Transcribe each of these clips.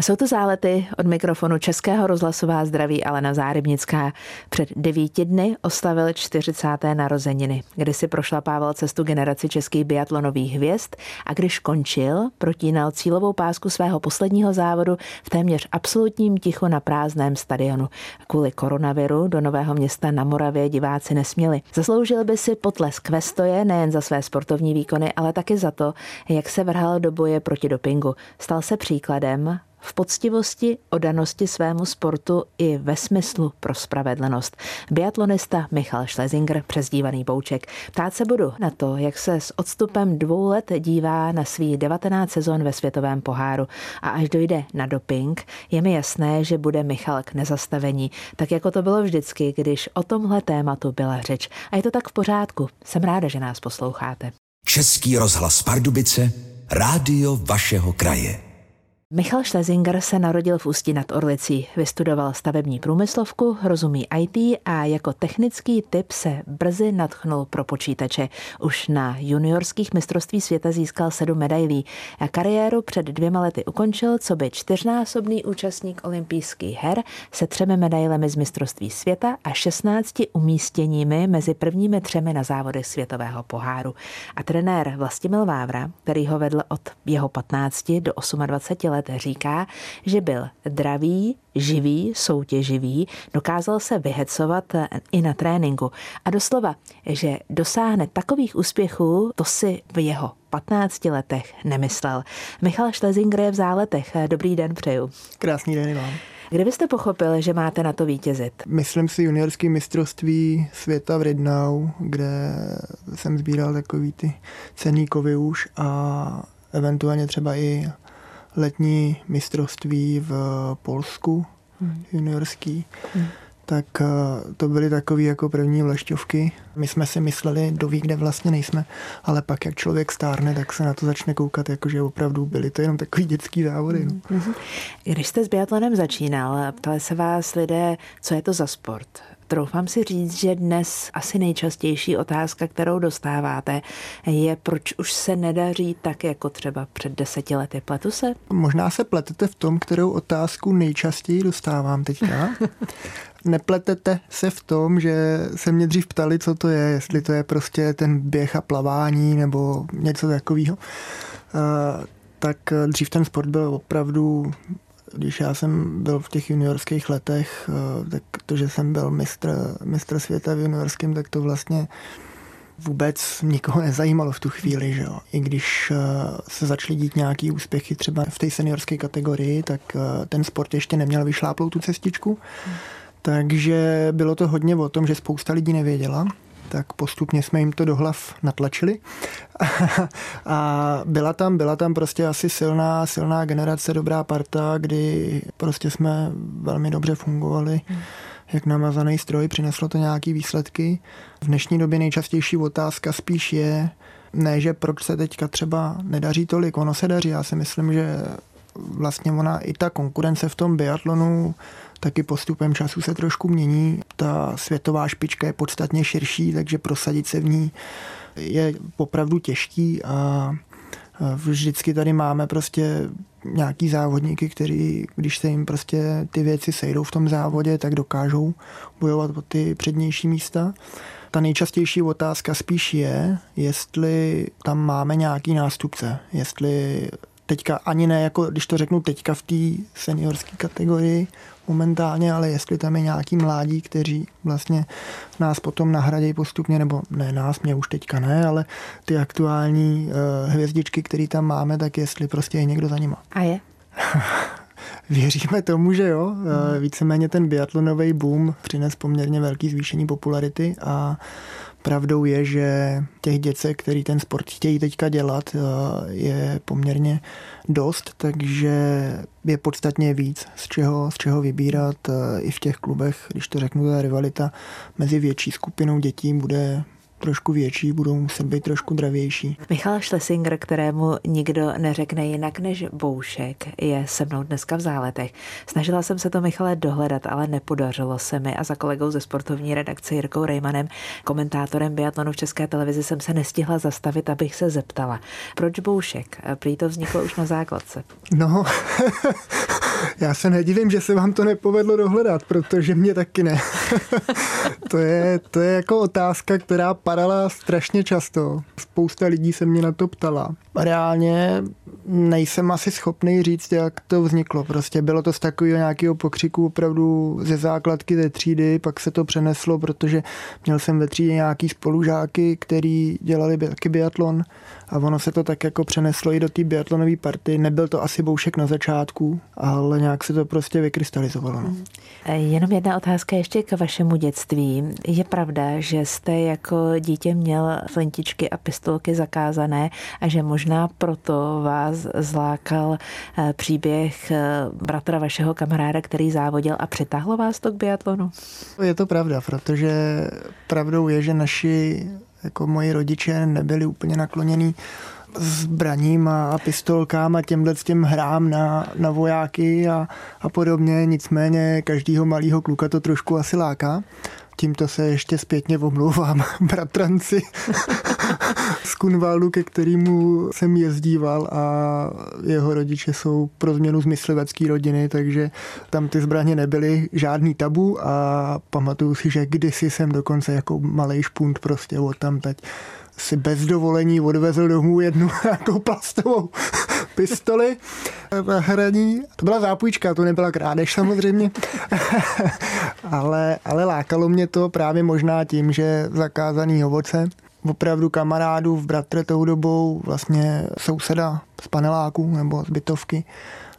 A jsou to zálety od mikrofonu Českého rozhlasová zdraví Alena Zárybnická. Před devíti dny oslavil 40. narozeniny, kdy si prošlapával cestu generaci českých biatlonových hvězd a když končil, protínal cílovou pásku svého posledního závodu v téměř absolutním tichu na prázdném stadionu. Kvůli koronaviru do Nového města na Moravě diváci nesměli. Zasloužil by si potlesk ve stoje nejen za své sportovní výkony, ale taky za to, jak se vrhal do boje proti dopingu. Stal se příkladem v poctivosti, odanosti svému sportu i ve smyslu pro spravedlnost. Biatlonista Michal Schlesinger, přezdívaný Bouček. Ptát se budu na to, jak se s odstupem dvou let dívá na svý 19 sezon ve světovém poháru. A až dojde na doping, je mi jasné, že bude Michal k nezastavení, tak jako to bylo vždycky, když o tomhle tématu byla řeč. A je to tak v pořádku. Jsem ráda, že nás posloucháte. Český rozhlas Pardubice, rádio vašeho kraje. Michal Schlesinger se narodil v Ústí nad Orlicí, vystudoval stavební průmyslovku, rozumí IT a jako technický typ se brzy natchnul pro počítače. Už na juniorských mistrovství světa získal sedm medailí a kariéru před dvěma lety ukončil, co by čtyřnásobný účastník olympijských her se třemi medailemi z mistrovství světa a 16 umístěními mezi prvními třemi na závodech světového poháru. A trenér Vlastimil Vávra, který ho vedl od jeho 15 do 28 let, let říká, že byl dravý, živý, soutěživý, dokázal se vyhecovat i na tréninku. A doslova, že dosáhne takových úspěchů, to si v jeho 15 letech nemyslel. Michal Schlesinger je v záletech. Dobrý den přeju. Krásný den vám. Kde byste pochopil, že máte na to vítězit? Myslím si juniorský mistrovství světa v Ridnau, kde jsem sbíral takový ty cený kovy už a eventuálně třeba i letní mistrovství v Polsku, hmm. juniorský. Hmm tak eh, to byly takové jako první vlašťovky. My jsme si mysleli, ví, kde vlastně nejsme, ale pak, jak člověk stárne, tak se na to začne koukat, jakože opravdu byly to jenom takový dětský závody. No. Mm-hmm. Když jste s biatlonem začínal, ptali se vás lidé, co je to za sport? Troufám si říct, že dnes asi nejčastější otázka, kterou dostáváte, je, proč už se nedaří tak, jako třeba před deseti lety. Pletu se? Možná se pletete v tom, kterou otázku nejčastěji dostávám teďka. Nepletete se v tom, že se mě dřív ptali, co to je, jestli to je prostě ten běh a plavání nebo něco takového. Uh, tak dřív ten sport byl opravdu když já jsem byl v těch juniorských letech, eh, tak to, že jsem byl mistr, mistr světa v juniorském, tak to vlastně vůbec nikoho nezajímalo v tu chvíli, že jo. I když eh, se začaly dít nějaký úspěchy třeba v té seniorské kategorii, tak eh, ten sport ještě neměl vyšláplou tu cestičku. Hmm. Takže bylo to hodně o tom, že spousta lidí nevěděla, tak postupně jsme jim to do hlav natlačili. a byla tam, byla tam prostě asi silná, silná generace, dobrá parta, kdy prostě jsme velmi dobře fungovali. Hmm jak namazaný stroj, přineslo to nějaké výsledky. V dnešní době nejčastější otázka spíš je, ne, že proč se teďka třeba nedaří tolik, ono se daří. Já si myslím, že vlastně ona i ta konkurence v tom biatlonu taky postupem času se trošku mění. Ta světová špička je podstatně širší, takže prosadit se v ní je opravdu těžký a vždycky tady máme prostě nějaký závodníky, kteří, když se jim prostě ty věci sejdou v tom závodě, tak dokážou bojovat o ty přednější místa. Ta nejčastější otázka spíš je, jestli tam máme nějaký nástupce, jestli teďka ani ne, jako když to řeknu teďka v té seniorské kategorii momentálně, ale jestli tam je nějaký mládí, kteří vlastně nás potom nahradějí postupně, nebo ne nás, mě už teďka ne, ale ty aktuální uh, hvězdičky, které tam máme, tak jestli prostě je někdo za nima. A je? Věříme tomu, že jo. Hmm. Víceméně ten biatlonový boom přines poměrně velký zvýšení popularity a Pravdou je, že těch děcek, který ten sport chtějí teďka dělat, eh, je poměrně dost, takže je podstatně víc, z čeho, z čeho vybírat. Eh, I v těch klubech, když to řeknu, ta rivalita mezi větší skupinou dětí bude trošku větší, budou muset být trošku dravější. Michal Schlesinger, kterému nikdo neřekne jinak než Boušek, je se mnou dneska v záletech. Snažila jsem se to Michale dohledat, ale nepodařilo se mi a za kolegou ze sportovní redakce Jirkou Rejmanem, komentátorem biatlonu v České televizi, jsem se nestihla zastavit, abych se zeptala. Proč Boušek? Prý to vzniklo už na základce. No, Já se nedivím, že se vám to nepovedlo dohledat, protože mě taky ne. to, je, to je jako otázka, která padala strašně často. Spousta lidí se mě na to ptala. Reálně nejsem asi schopný říct, jak to vzniklo. Prostě bylo to z takového nějakého pokřiku opravdu ze základky ze třídy, pak se to přeneslo, protože měl jsem ve třídě nějaký spolužáky, který dělali taky biatlon a ono se to tak jako přeneslo i do té biatlonové party. Nebyl to asi boušek na začátku, ale nějak se to prostě vykrystalizovalo. No. Jenom jedna otázka ještě k vašemu dětství. Je pravda, že jste jako dítě měl flintičky a pistolky zakázané a že možná proto vás zlákal eh, příběh eh, bratra vašeho kamaráda, který závodil a přitáhlo vás to k biatlonu? Je to pravda, protože pravdou je, že naši jako moji rodiče nebyli úplně naklonění zbraním a, a pistolkám a těmhle s těm hrám na, na vojáky a, a podobně. Nicméně každýho malého kluka to trošku asi láká. Tímto se ještě zpětně omlouvám bratranci z Kunvaldu, ke kterému jsem jezdíval a jeho rodiče jsou pro změnu z myslivecké rodiny, takže tam ty zbraně nebyly žádný tabu a pamatuju si, že kdysi jsem dokonce jako malý špunt prostě od tam teď si bez dovolení odvezl domů jednu jako plastovou pistoli na hraní. To byla zápůjčka, to nebyla krádež samozřejmě, ale, ale lákalo mě to právě možná tím, že zakázaný ovoce opravdu kamarádů v bratře tou dobou, vlastně souseda z paneláku nebo z bytovky,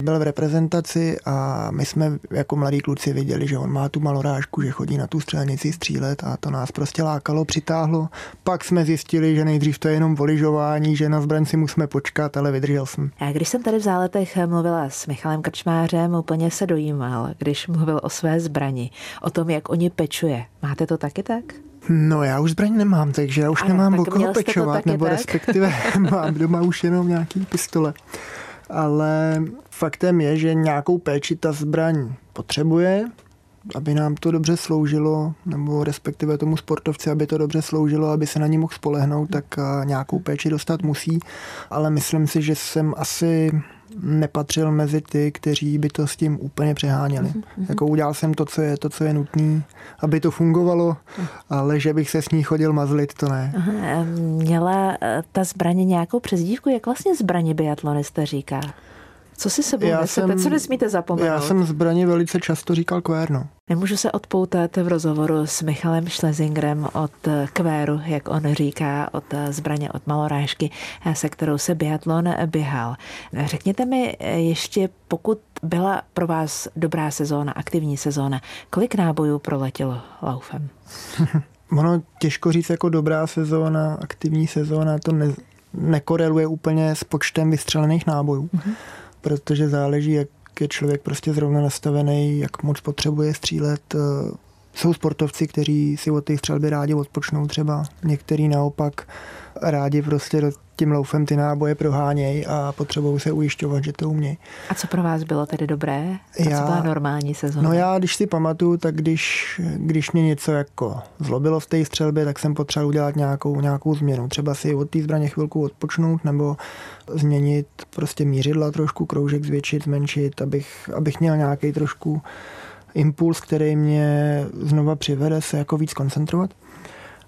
byl v reprezentaci a my jsme jako mladí kluci viděli, že on má tu malorážku, že chodí na tu střelnici střílet a to nás prostě lákalo, přitáhlo. Pak jsme zjistili, že nejdřív to je jenom voližování, že na zbraň si musíme počkat, ale vydržel jsem. A když jsem tady v záletech mluvila s Michalem Krčmářem, úplně se dojímal, když mluvil o své zbrani, o tom, jak oni pečuje. Máte to taky tak? No já už zbraň nemám, takže já už ano, nemám o koho pečovat, nebo tak? respektive mám doma už jenom nějaký pistole. Ale faktem je, že nějakou péči ta zbraň potřebuje, aby nám to dobře sloužilo, nebo respektive tomu sportovci, aby to dobře sloužilo, aby se na ní mohl spolehnout, tak eh, nějakou péči dostat musí. Ale myslím si, že jsem asi nepatřil mezi ty, kteří by to s tím úplně přeháněli. Mm-hmm. Jako udělal jsem to, co je, to, co je nutné, aby to fungovalo, ale že bych se s ní chodil mazlit, to ne. Aha, měla eh, ta zbraně nějakou přezdívku? Jak vlastně zbraně biatlonista říká? Co si sebou já nesete? Jsem, co nesmíte zapomenout? Já jsem zbraně velice často říkal kvérno. Nemůžu se odpoutat v rozhovoru s Michalem Schlesingrem od kvéru, jak on říká, od zbraně od malorážky, se kterou se biatlon běhal. Řekněte mi ještě, pokud byla pro vás dobrá sezóna, aktivní sezóna, kolik nábojů proletělo laufem? ono těžko říct jako dobrá sezóna, aktivní sezóna, to ne, nekoreluje úplně s počtem vystřelených nábojů. Mm-hmm protože záleží, jak je člověk prostě zrovna nastavený, jak moc potřebuje střílet. Jsou sportovci, kteří si od té střelby rádi odpočnou třeba, některý naopak rádi prostě do tím loufem ty náboje prohánějí a potřebují se ujišťovat, že to umějí. A co pro vás bylo tedy dobré? A já, co byla normální sezóna? No já, když si pamatuju, tak když, když mě něco jako zlobilo v té střelbě, tak jsem potřeboval udělat nějakou, nějakou změnu. Třeba si od té zbraně chvilku odpočnout nebo změnit prostě mířidla trošku, kroužek zvětšit, zmenšit, abych, abych měl nějaký trošku impuls, který mě znova přivede se jako víc koncentrovat.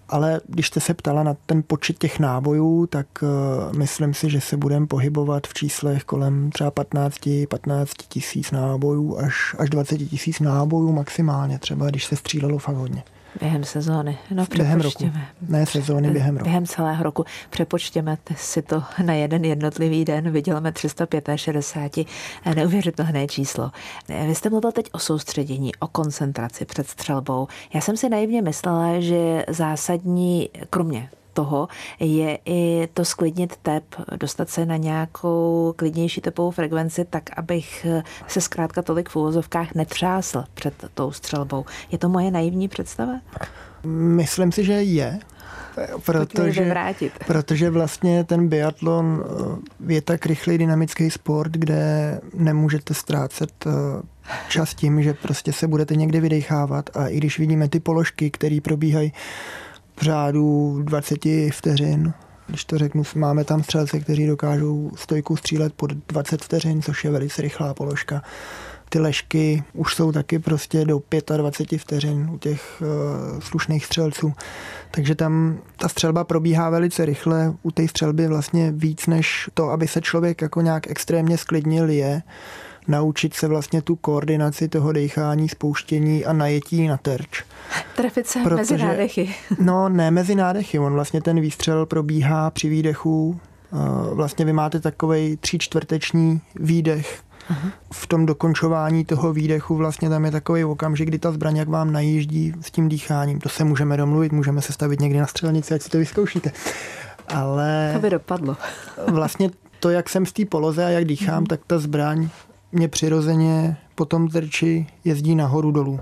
Ale když jste se ptala na ten počet těch nábojů, tak uh, myslím si, že se budeme pohybovat v číslech kolem třeba 15, 15 tisíc nábojů až, až 20 tisíc nábojů maximálně, třeba když se střílelo fakt hodně. Během sezóny. No, během roku. Ne sezóny, během roku. Během celého roku. Přepočtěme si to na jeden jednotlivý den. Vyděláme 365. Neuvěřitelné číslo. Vy jste mluvil teď o soustředění, o koncentraci před střelbou. Já jsem si naivně myslela, že zásadní, kromě toho je i to sklidnit tep, dostat se na nějakou klidnější tepovou frekvenci, tak abych se zkrátka tolik v úvozovkách netřásl před tou střelbou. Je to moje naivní představa? Myslím si, že je. Protože, protože vlastně ten biatlon eh, je tak rychlý dynamický sport, kde nemůžete ztrácet eh, čas tím, že prostě se budete někde vydechávat a i když vidíme ty položky, které probíhají v řádu 20 vteřin. Když to řeknu, máme tam střelce, kteří dokážou stojku střílet pod 20 vteřin, což je velice rychlá položka ty lešky už jsou taky prostě do 25 vteřin u těch uh, slušných střelců. Takže tam ta střelba probíhá velice rychle. U té střelby vlastně víc než to, aby se člověk jako nějak extrémně sklidnil je naučit se vlastně tu koordinaci toho dechání, spouštění a najetí na terč. Trefit se Protože, mezi nádechy. no, ne mezi nádechy. On vlastně ten výstřel probíhá při výdechu. Vlastně vy máte takový tříčtvrteční výdech. Aha. V tom dokončování toho výdechu vlastně tam je takový okamžik, kdy ta zbraň jak vám najíždí s tím dýcháním. To se můžeme domluvit, můžeme se stavit někdy na střelnici, ať si to vyzkoušíte. Ale... To by dopadlo. vlastně to, jak jsem v té poloze a jak dýchám, mm. tak ta zbraň mě přirozeně po tom terči jezdí nahoru dolů.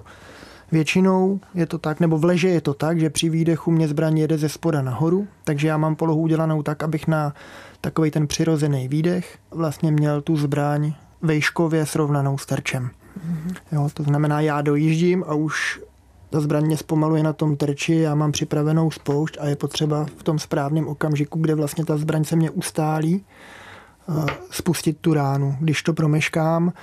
Většinou je to tak, nebo v leže je to tak, že při výdechu mě zbraň jede ze spoda nahoru, takže já mám polohu udělanou tak, abych na takový ten přirozený výdech vlastně měl tu zbraň vejškově srovnanou s terčem. Mm-hmm. Jo, to znamená, já dojíždím a už ta zbraň mě zpomaluje na tom terči, já mám připravenou spoušť a je potřeba v tom správném okamžiku, kde vlastně ta zbraň se mě ustálí, spustit tu ránu. Když to promeškám,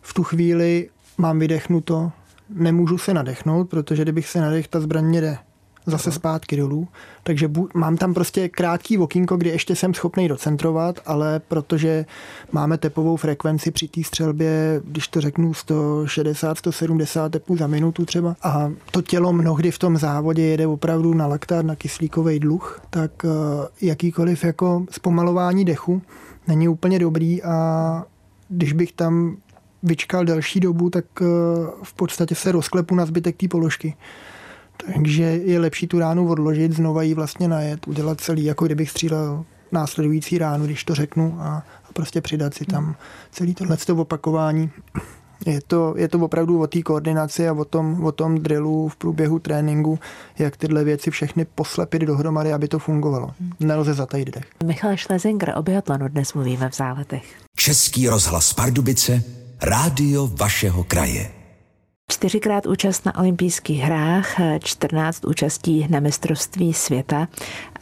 v tu chvíli mám vydechnuto, nemůžu se nadechnout, protože kdybych se nadech, ta zbraň mě jde zase zpátky dolů. Takže bu- mám tam prostě krátký okýnko, kdy ještě jsem schopný docentrovat, ale protože máme tepovou frekvenci při té střelbě, když to řeknu 160, 170 tepů za minutu třeba, a to tělo mnohdy v tom závodě jede opravdu na laktát, na kyslíkový dluh, tak uh, jakýkoliv jako zpomalování dechu není úplně dobrý a když bych tam vyčkal delší dobu, tak uh, v podstatě se rozklepu na zbytek té položky. Takže je lepší tu ránu odložit, znova ji vlastně najet, udělat celý, jako kdybych střílel následující ránu, když to řeknu, a, a prostě přidat si tam celý tohle opakování. Je to, je to opravdu o té koordinaci a o tom, o tom drillu v průběhu tréninku, jak tyhle věci všechny poslepit dohromady, aby to fungovalo. Nelze zatajit dech. Michal Šlezinger, o biatlonu dnes mluvíme v záletech. Český rozhlas Pardubice, rádio vašeho kraje. Čtyřikrát účast na olympijských hrách, 14 účastí na mistrovství světa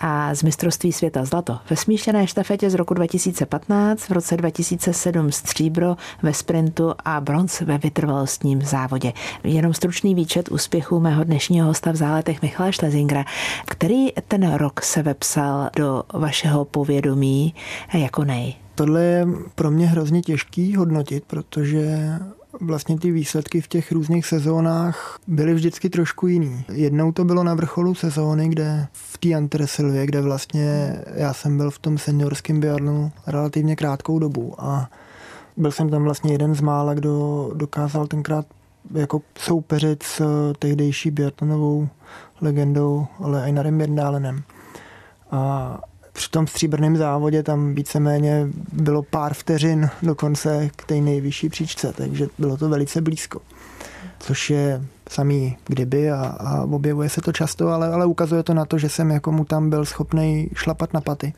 a z mistrovství světa zlato ve smíšené štafetě z roku 2015, v roce 2007 stříbro ve sprintu a bronz ve vytrvalostním závodě. Jenom stručný výčet úspěchů mého dnešního hosta v záletech Michala Šlezingra, který ten rok se vepsal do vašeho povědomí jako nej. Tohle je pro mě hrozně těžký hodnotit, protože vlastně ty výsledky v těch různých sezónách byly vždycky trošku jiný. Jednou to bylo na vrcholu sezóny, kde v té Antresilvě, kde vlastně já jsem byl v tom seniorském biatlonu relativně krátkou dobu a byl jsem tam vlastně jeden z mála, kdo dokázal tenkrát jako soupeřit s tehdejší biatlonovou legendou ale Einarem Birndálenem. A při tom stříbrném závodě tam víceméně bylo pár vteřin dokonce k té nejvyšší příčce, takže bylo to velice blízko. Což je samý kdyby a, a objevuje se to často, ale, ale ukazuje to na to, že jsem jako mu tam byl schopný šlapat na paty.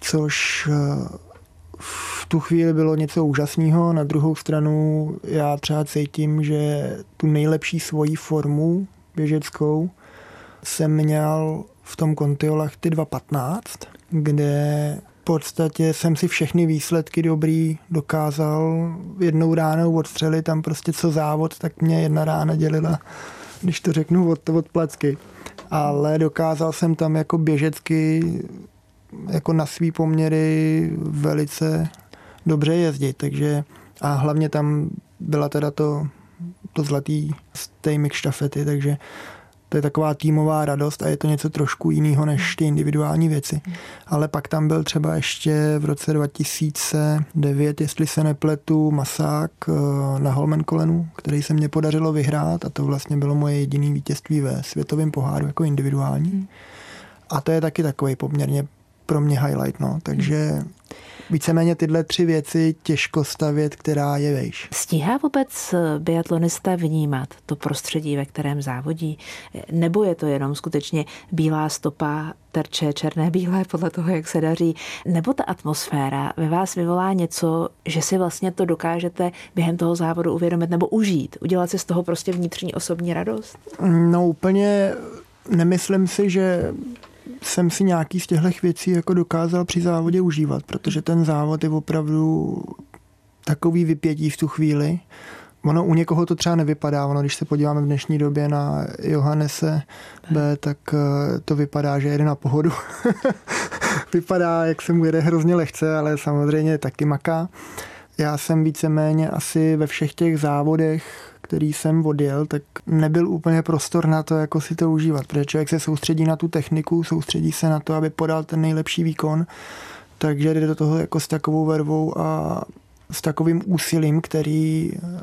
Což eh, v tu chvíli bylo něco úžasného. Na druhou stranu já třeba cítím, že tu nejlepší svoji formu běžeckou jsem měl v tom Contiolach ty 2.15, kde v podstatě jsem si všechny výsledky dobrý dokázal jednou ránou odstřelit, tam prostě co závod, tak mě jedna rána dělila, když to řeknu, od, od placky. Ale dokázal jsem tam jako běžecky jako na svý poměry velice dobře jezdit, takže a hlavně tam byla teda to, to zlatý stejmik štafety, takže to je taková týmová radost a je to něco trošku jiného než ty individuální věci. Ale pak tam byl třeba ještě v roce 2009, jestli se nepletu, masák eh, na Holmenkolenu, který se mě podařilo vyhrát a to vlastně bylo moje jediné vítězství ve světovém poháru jako individuální. A to je taky takový poměrně pro mě highlight, no. Takže víceméně tyhle tři věci těžko stavět, která je vejš. Stíhá vůbec biatlonista vnímat to prostředí, ve kterém závodí? Nebo je to jenom skutečně bílá stopa, terče, černé, bílé, podle toho, jak se daří? Nebo ta atmosféra ve vás vyvolá něco, že si vlastně to dokážete během toho závodu uvědomit nebo užít? Udělat si z toho prostě vnitřní osobní radost? No úplně nemyslím si, že jsem si nějaký z těchto věcí jako dokázal při závodě užívat, protože ten závod je opravdu takový vypětí v tu chvíli. Ono u někoho to třeba nevypadá, ono když se podíváme v dnešní době na Johannese B, tak eh, to vypadá, že jede na pohodu. vypadá, jak se mu jede hrozně lehce, ale samozřejmě taky maká. Já jsem víceméně asi ve všech těch závodech, který jsem odjel, tak nebyl úplně prostor na to, jako si to užívat, protože člověk se soustředí na tu techniku, soustředí se na to, aby podal ten nejlepší výkon, takže jde do toho jako s takovou vervou a s takovým úsilím, který eh,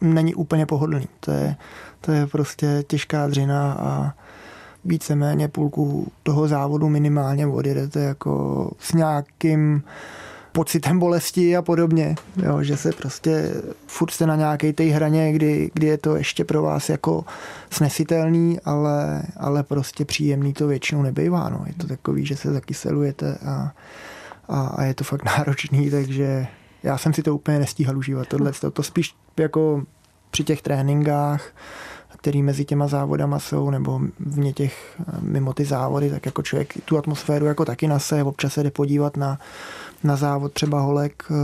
není úplně pohodlný. To je, to je prostě těžká dřina a víceméně půlku toho závodu minimálně odjedete jako s nějakým pocitem bolesti a podobně, jo, že se prostě furt jste na nějaké té hraně, kdy, kdy je to ještě pro vás jako snesitelný, ale, ale prostě příjemný to většinou nebývá. No. Je to takový, že se zakyselujete a, a, a je to fakt náročný, takže já jsem si to úplně nestíhal užívat. Tohle to, to spíš jako při těch tréninkách, který mezi těma závodama jsou, nebo vně těch, mimo ty závody, tak jako člověk tu atmosféru jako taky nase, občas se jde podívat na, na závod třeba holek, eh,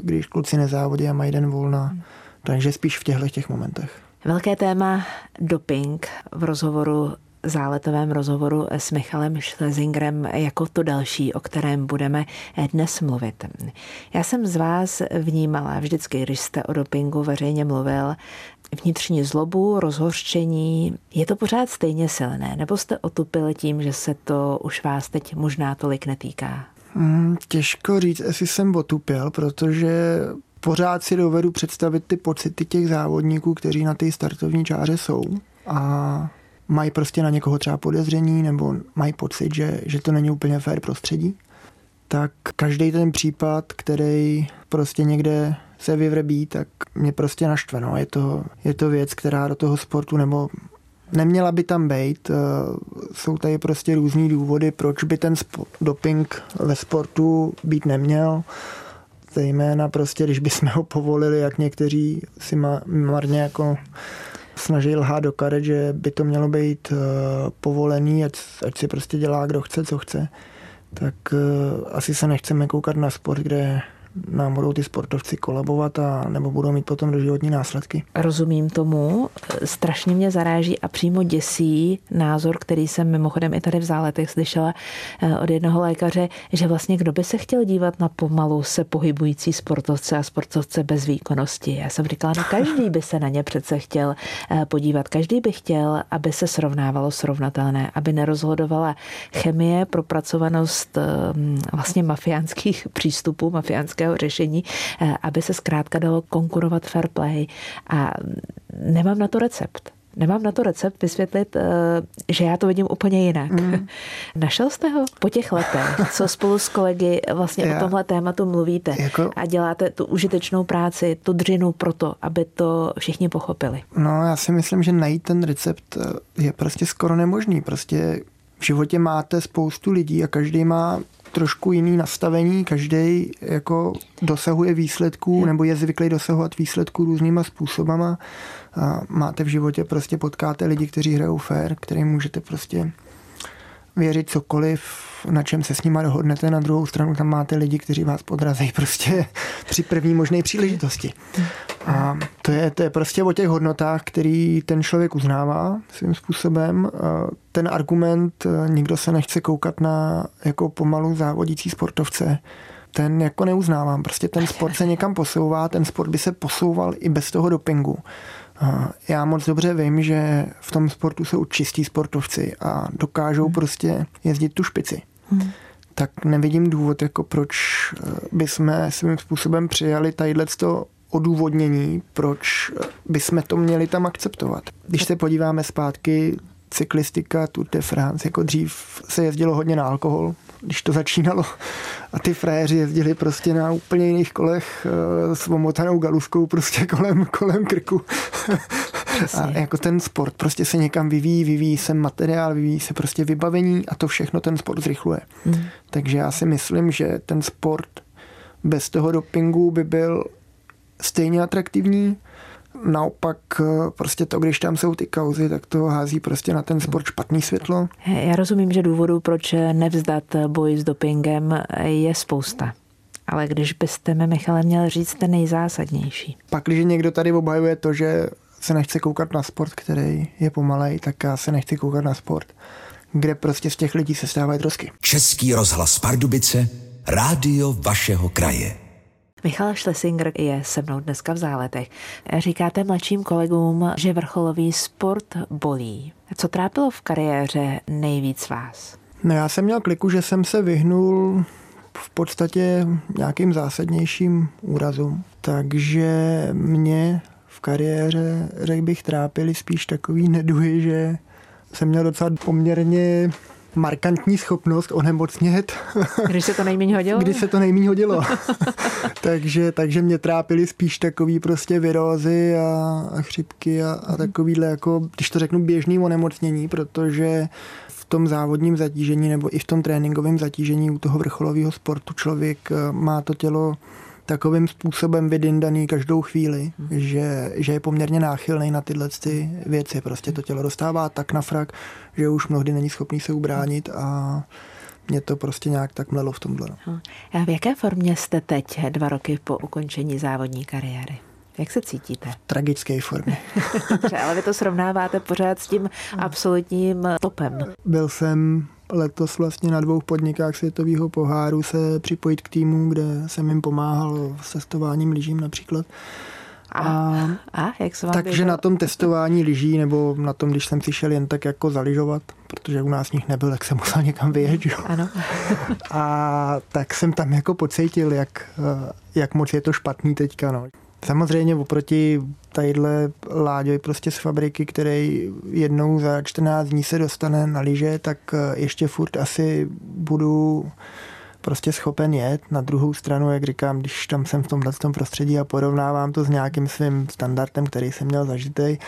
když kluci nezávodí a mají den volna. Hmm. Takže spíš v těchto těch momentech. Velké téma doping v rozhovoru záletovém rozhovoru s Michalem Schlesingerem jako to další, o kterém budeme dnes mluvit. Já jsem z vás vnímala vždycky, když jste o dopingu veřejně mluvil, vnitřní zlobu, rozhořčení. Je to pořád stejně silné, nebo jste otupil tím, že se to už vás teď možná tolik netýká? Hmm, těžko říct, jestli jsem otupěl, protože pořád si dovedu představit ty pocity těch závodníků, kteří na té startovní čáře jsou a mají prostě na někoho třeba podezření nebo mají pocit, že, že to není úplně fair prostředí. Tak každý ten případ, který prostě někde se vyvrbí, tak mě prostě naštve. No. Je, to, je to věc, která do toho sportu nebo neměla by tam být. Eh, jsou tady prostě různý důvody, proč by ten doping ve sportu být neměl. Zejména prostě, když bychom ho povolili, jak někteří si marně jako snaží lhát do karet, že by to mělo být eh, povolený, ať, ať si prostě dělá, kdo chce, co chce, tak eh, asi se nechceme koukat na sport, kde nám budou ty sportovci kolabovat a nebo budou mít potom doživotní následky. Rozumím tomu, strašně mě zaráží a přímo děsí názor, který jsem mimochodem i tady v záletech slyšela eh, od jednoho lékaře, že vlastně kdo by se chtěl dívat na pomalu se pohybující sportovce a sportovce bez výkonnosti. Já jsem říkala, no každý by se na ně přece chtěl eh, podívat, každý by chtěl, aby se srovnávalo srovnatelné, aby nerozhodovala chemie, propracovanost eh, vlastně mafiánských přístupů, mafiánské politického řešení, eh, aby se zkrátka dalo konkurovat fair play. A nemám na to recept. Nemám na to recept vysvětlit, eh, že já to vidím úplně jinak. Mm. Našel jste ho po těch letech, co spolu s kolegy vlastně já, o tomhle tématu mluvíte jako, a děláte tu užitečnou práci, tu dřinu pro to, aby to všichni pochopili? No, já si myslím, že najít ten recept eh, je prostě skoro nemožný. Prostě v životě máte spoustu lidí a každý má trošku jiný nastavení, každý jako dosahuje výsledků nebo je zvyklý dosahovat výsledků různýma způsobama. A máte v životě prostě potkáte lidi, kteří hrajou fair, kterým můžete prostě věřit cokoliv, na čem se s nima dohodnete. Na druhou stranu tam máte lidi, kteří vás podrazí prostě při první možné příležitosti. A to je, to je prostě o těch hodnotách, který ten člověk uznává svým způsobem. Ten argument, nikdo se nechce koukat na jako pomalu závodící sportovce, ten jako neuznávám. Prostě ten sport se někam posouvá, ten sport by se posouval i bez toho dopingu. Já moc dobře vím, že v tom sportu jsou čistí sportovci a dokážou hmm. prostě jezdit tu špici. Hmm. Tak nevidím důvod, jako proč eh, bychom svým způsobem přijali tadyhle to odůvodnění, proč eh, bychom to měli tam akceptovat. Když se podíváme zpátky, cyklistika Tour de France, jako dřív se jezdilo hodně na alkohol, když to začínalo. A ty frajeři jezdili prostě na úplně jiných kolech uh, s omotanou galuvkou prostě kolem, kolem krku. a jako ten sport prostě se někam vyvíjí, vyvíjí se materiál, vyvíjí se prostě vybavení a to všechno ten sport zrychluje. Mm. Takže já si myslím, že ten sport bez toho dopingu by byl stejně atraktivní, naopak eh, prostě to, když tam jsou ty kauzy, tak to hází prostě na ten sport špatný světlo. Já rozumím, že důvodů, proč nevzdat boj s dopingem je spousta. Ale když byste mi, Michale, měl říct ten nejzásadnější. Pak, když někdo tady obhajuje to, že se nechce koukat na sport, který je pomalej, tak já se nechci koukat na sport, kde prostě z těch lidí se stávají trosky. Český rozhlas Pardubice, rádio vašeho kraje. Michal Schlesinger je se mnou dneska v záletech. Říkáte mladším kolegům, že vrcholový sport bolí. Co trápilo v kariéře nejvíc vás? No já jsem měl kliku, že jsem se vyhnul v podstatě nějakým zásadnějším úrazům. Takže mě v kariéře, řekl bych, trápili spíš takový neduhy, že jsem měl docela poměrně markantní schopnost onemocnět. Když se to nejméně hodilo? Když se to nejméně hodilo. takže, takže mě trápily spíš takový prostě virózy a, a chřipky a, a takovýhle jako, když to řeknu, běžný onemocnění, protože v tom závodním zatížení nebo i v tom tréninkovém zatížení u toho vrcholového sportu člověk eh, má to tělo takovým způsobem vydindaný každou chvíli, hmm. že, že je poměrně náchylný na tyhle ty věci. Prostě to tělo dostává tak na frak, že už mnohdy není schopný se ubránit a mě to prostě nějak tak mlelo v tomhle. No. A v jaké formě jste teď, dva roky po ukončení závodní kariéry? Jak se cítíte? V tragické formě. Dobře, ale vy to srovnáváte pořád s tím absolutním topem. Byl jsem letos vlastně na dvou podnikách světového poháru se připojit k týmu, kde jsem jim pomáhal s testováním lyžím například. A, a jak se vám Takže běžel? na tom testování lyží, nebo na tom, když jsem si šel jen tak jako zaližovat, protože u nás nich nebyl, tak jsem musel někam vyjet. Ano. a tak jsem tam jako pocítil, jak, jak moc je to špatný teďka. No. Samozřejmě oproti tadyhle Láďoj prostě z fabriky, který jednou za 14 dní se dostane na lyže, tak ještě furt asi budu prostě schopen jet. Na druhou stranu, jak říkám, když tam jsem v tomhle tom prostředí a porovnávám to s nějakým svým standardem, který jsem měl zažitý,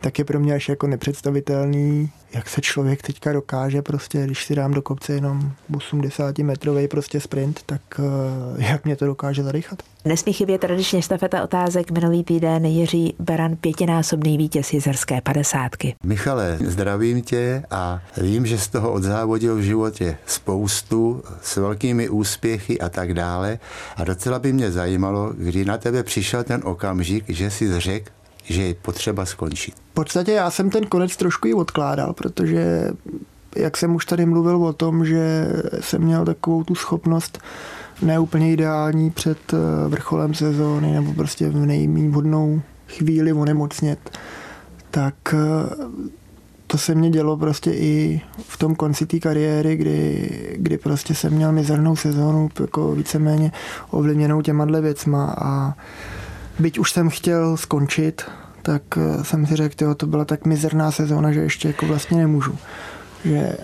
tak je pro mě až jako nepředstavitelný, jak se člověk teďka dokáže prostě, když si dám do kopce jenom 80 metrový prostě sprint, tak eh, jak mě to dokáže zarychat. Nesmí chybět tradičně štafeta otázek. Minulý týden Jiří Beran, pětinásobný vítěz jezerské padesátky. Michale, zdravím tě a vím, že z toho odzávodil v životě spoustu s velkými úspěchy a tak dále. A docela by mě zajímalo, kdy na tebe přišel ten okamžik, že jsi řekl, že je potřeba skončit. V podstatě já jsem ten konec trošku i odkládal, protože jak jsem už tady mluvil o tom, že jsem měl takovou tu schopnost neúplně ideální před eh, vrcholem sezóny nebo prostě v nejméně vhodnou chvíli onemocnět, tak eh, to se mě dělo prostě i v tom konci té kariéry, kdy, kdy prostě jsem měl mizernou sezónu jako víceméně ovlivněnou těma věcma a byť už jsem chtěl skončit, tak eh, jsem si řekl, jo, to byla tak mizerná sezóna, že ještě jako vlastně nemůžu. Že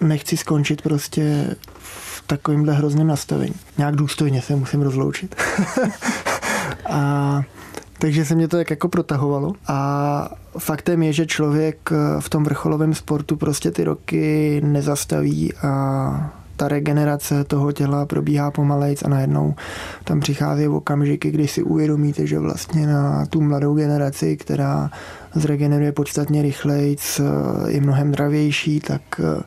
nechci skončit prostě v takovémhle hrozném nastavení. Nějak důstojně se musím rozloučit. a takže se mě to tak jako protahovalo. A faktem je, že člověk eh, v tom vrcholovém sportu prostě ty roky nezastaví a ta regenerace toho těla probíhá pomalejc a najednou tam přichází okamžiky, kdy si uvědomíte, že vlastně na tu mladou generaci, která zregeneruje podstatně rychlejc, je mnohem zdravější, tak eh,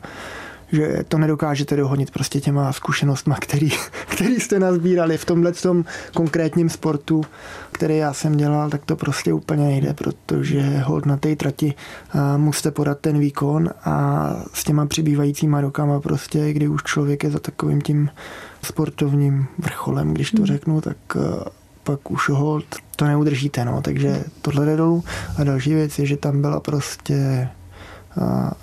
že to nedokážete dohonit prostě těma zkušenostma, který, který jste nazbírali v tomhle tom konkrétním sportu, který já jsem dělal, tak to prostě úplně nejde, protože hold na té trati musíte podat ten výkon a s těma přibývajícíma rokama prostě, kdy už člověk je za takovým tím sportovním vrcholem, když to hmm. řeknu, tak pak už hold to neudržíte, no, takže tohle jde dolů. A další věc je, že tam byla prostě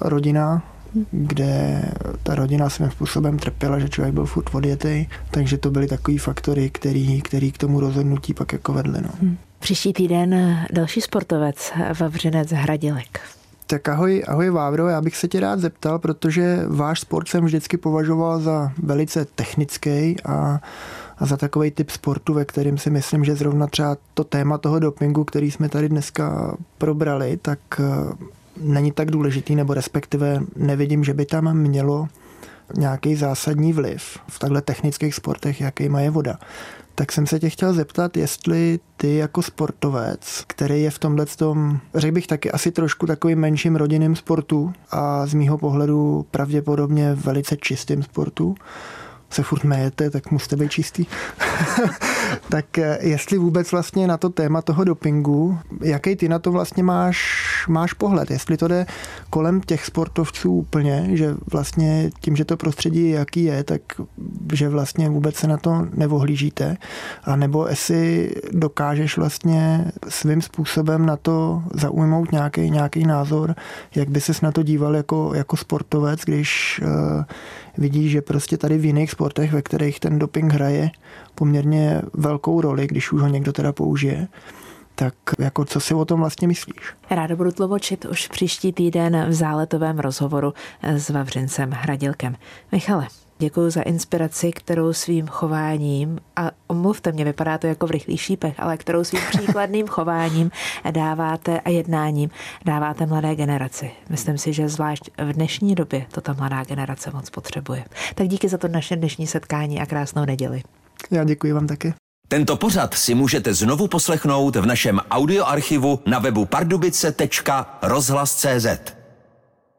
rodina, kde ta rodina svým způsobem trpěla, že člověk byl furt odjetý, takže to byly takový faktory, který, který k tomu rozhodnutí pak jako vedly. No. Hmm. Příští týden další sportovec Vavřinec Hradilek. Tak ahoj, ahoj Vávro, já bych se tě rád zeptal, protože váš sport jsem vždycky považoval za velice technický a, a za takový typ sportu, ve kterým si myslím, že zrovna třeba to téma toho dopingu, který jsme tady dneska probrali, tak není tak důležitý, nebo respektive nevidím, že by tam mělo nějaký zásadní vliv v takhle technických sportech, jaký má je voda. Tak jsem se tě chtěl zeptat, jestli ty jako sportovec, který je v tomhle tom, řekl bych taky asi trošku takovým menším rodinným sportu a z mýho pohledu pravděpodobně velice čistým sportu, se furt méjete, tak musíte být čistý. tak eh, jestli vůbec vlastně na to téma toho dopingu, jaký ty na to vlastně máš, máš pohled? Jestli to jde kolem těch sportovců úplně, že vlastně tím, že to prostředí jaký je, tak že vlastně vůbec se na to nevohlížíte, a nebo jestli dokážeš vlastně svým způsobem na to zaujmout nějaký, nějaký názor, jak by ses na to díval jako, jako sportovec, když uh, vidí, že prostě tady v jiných sportech, ve kterých ten doping hraje poměrně velkou roli, když už ho někdo teda použije, tak jako co si o tom vlastně myslíš? Ráda budu tlumočit už příští týden v záletovém rozhovoru s Vavřincem Hradilkem. Michale, Děkuji za inspiraci, kterou svým chováním, a omluvte mě, vypadá to jako v rychlých šípech, ale kterou svým příkladným chováním dáváte a jednáním dáváte mladé generaci. Myslím si, že zvlášť v dnešní době to ta mladá generace moc potřebuje. Tak díky za to naše dnešní setkání a krásnou neděli. Já děkuji vám taky. Tento pořad si můžete znovu poslechnout v našem audioarchivu na webu pardubice.rozhlas.cz.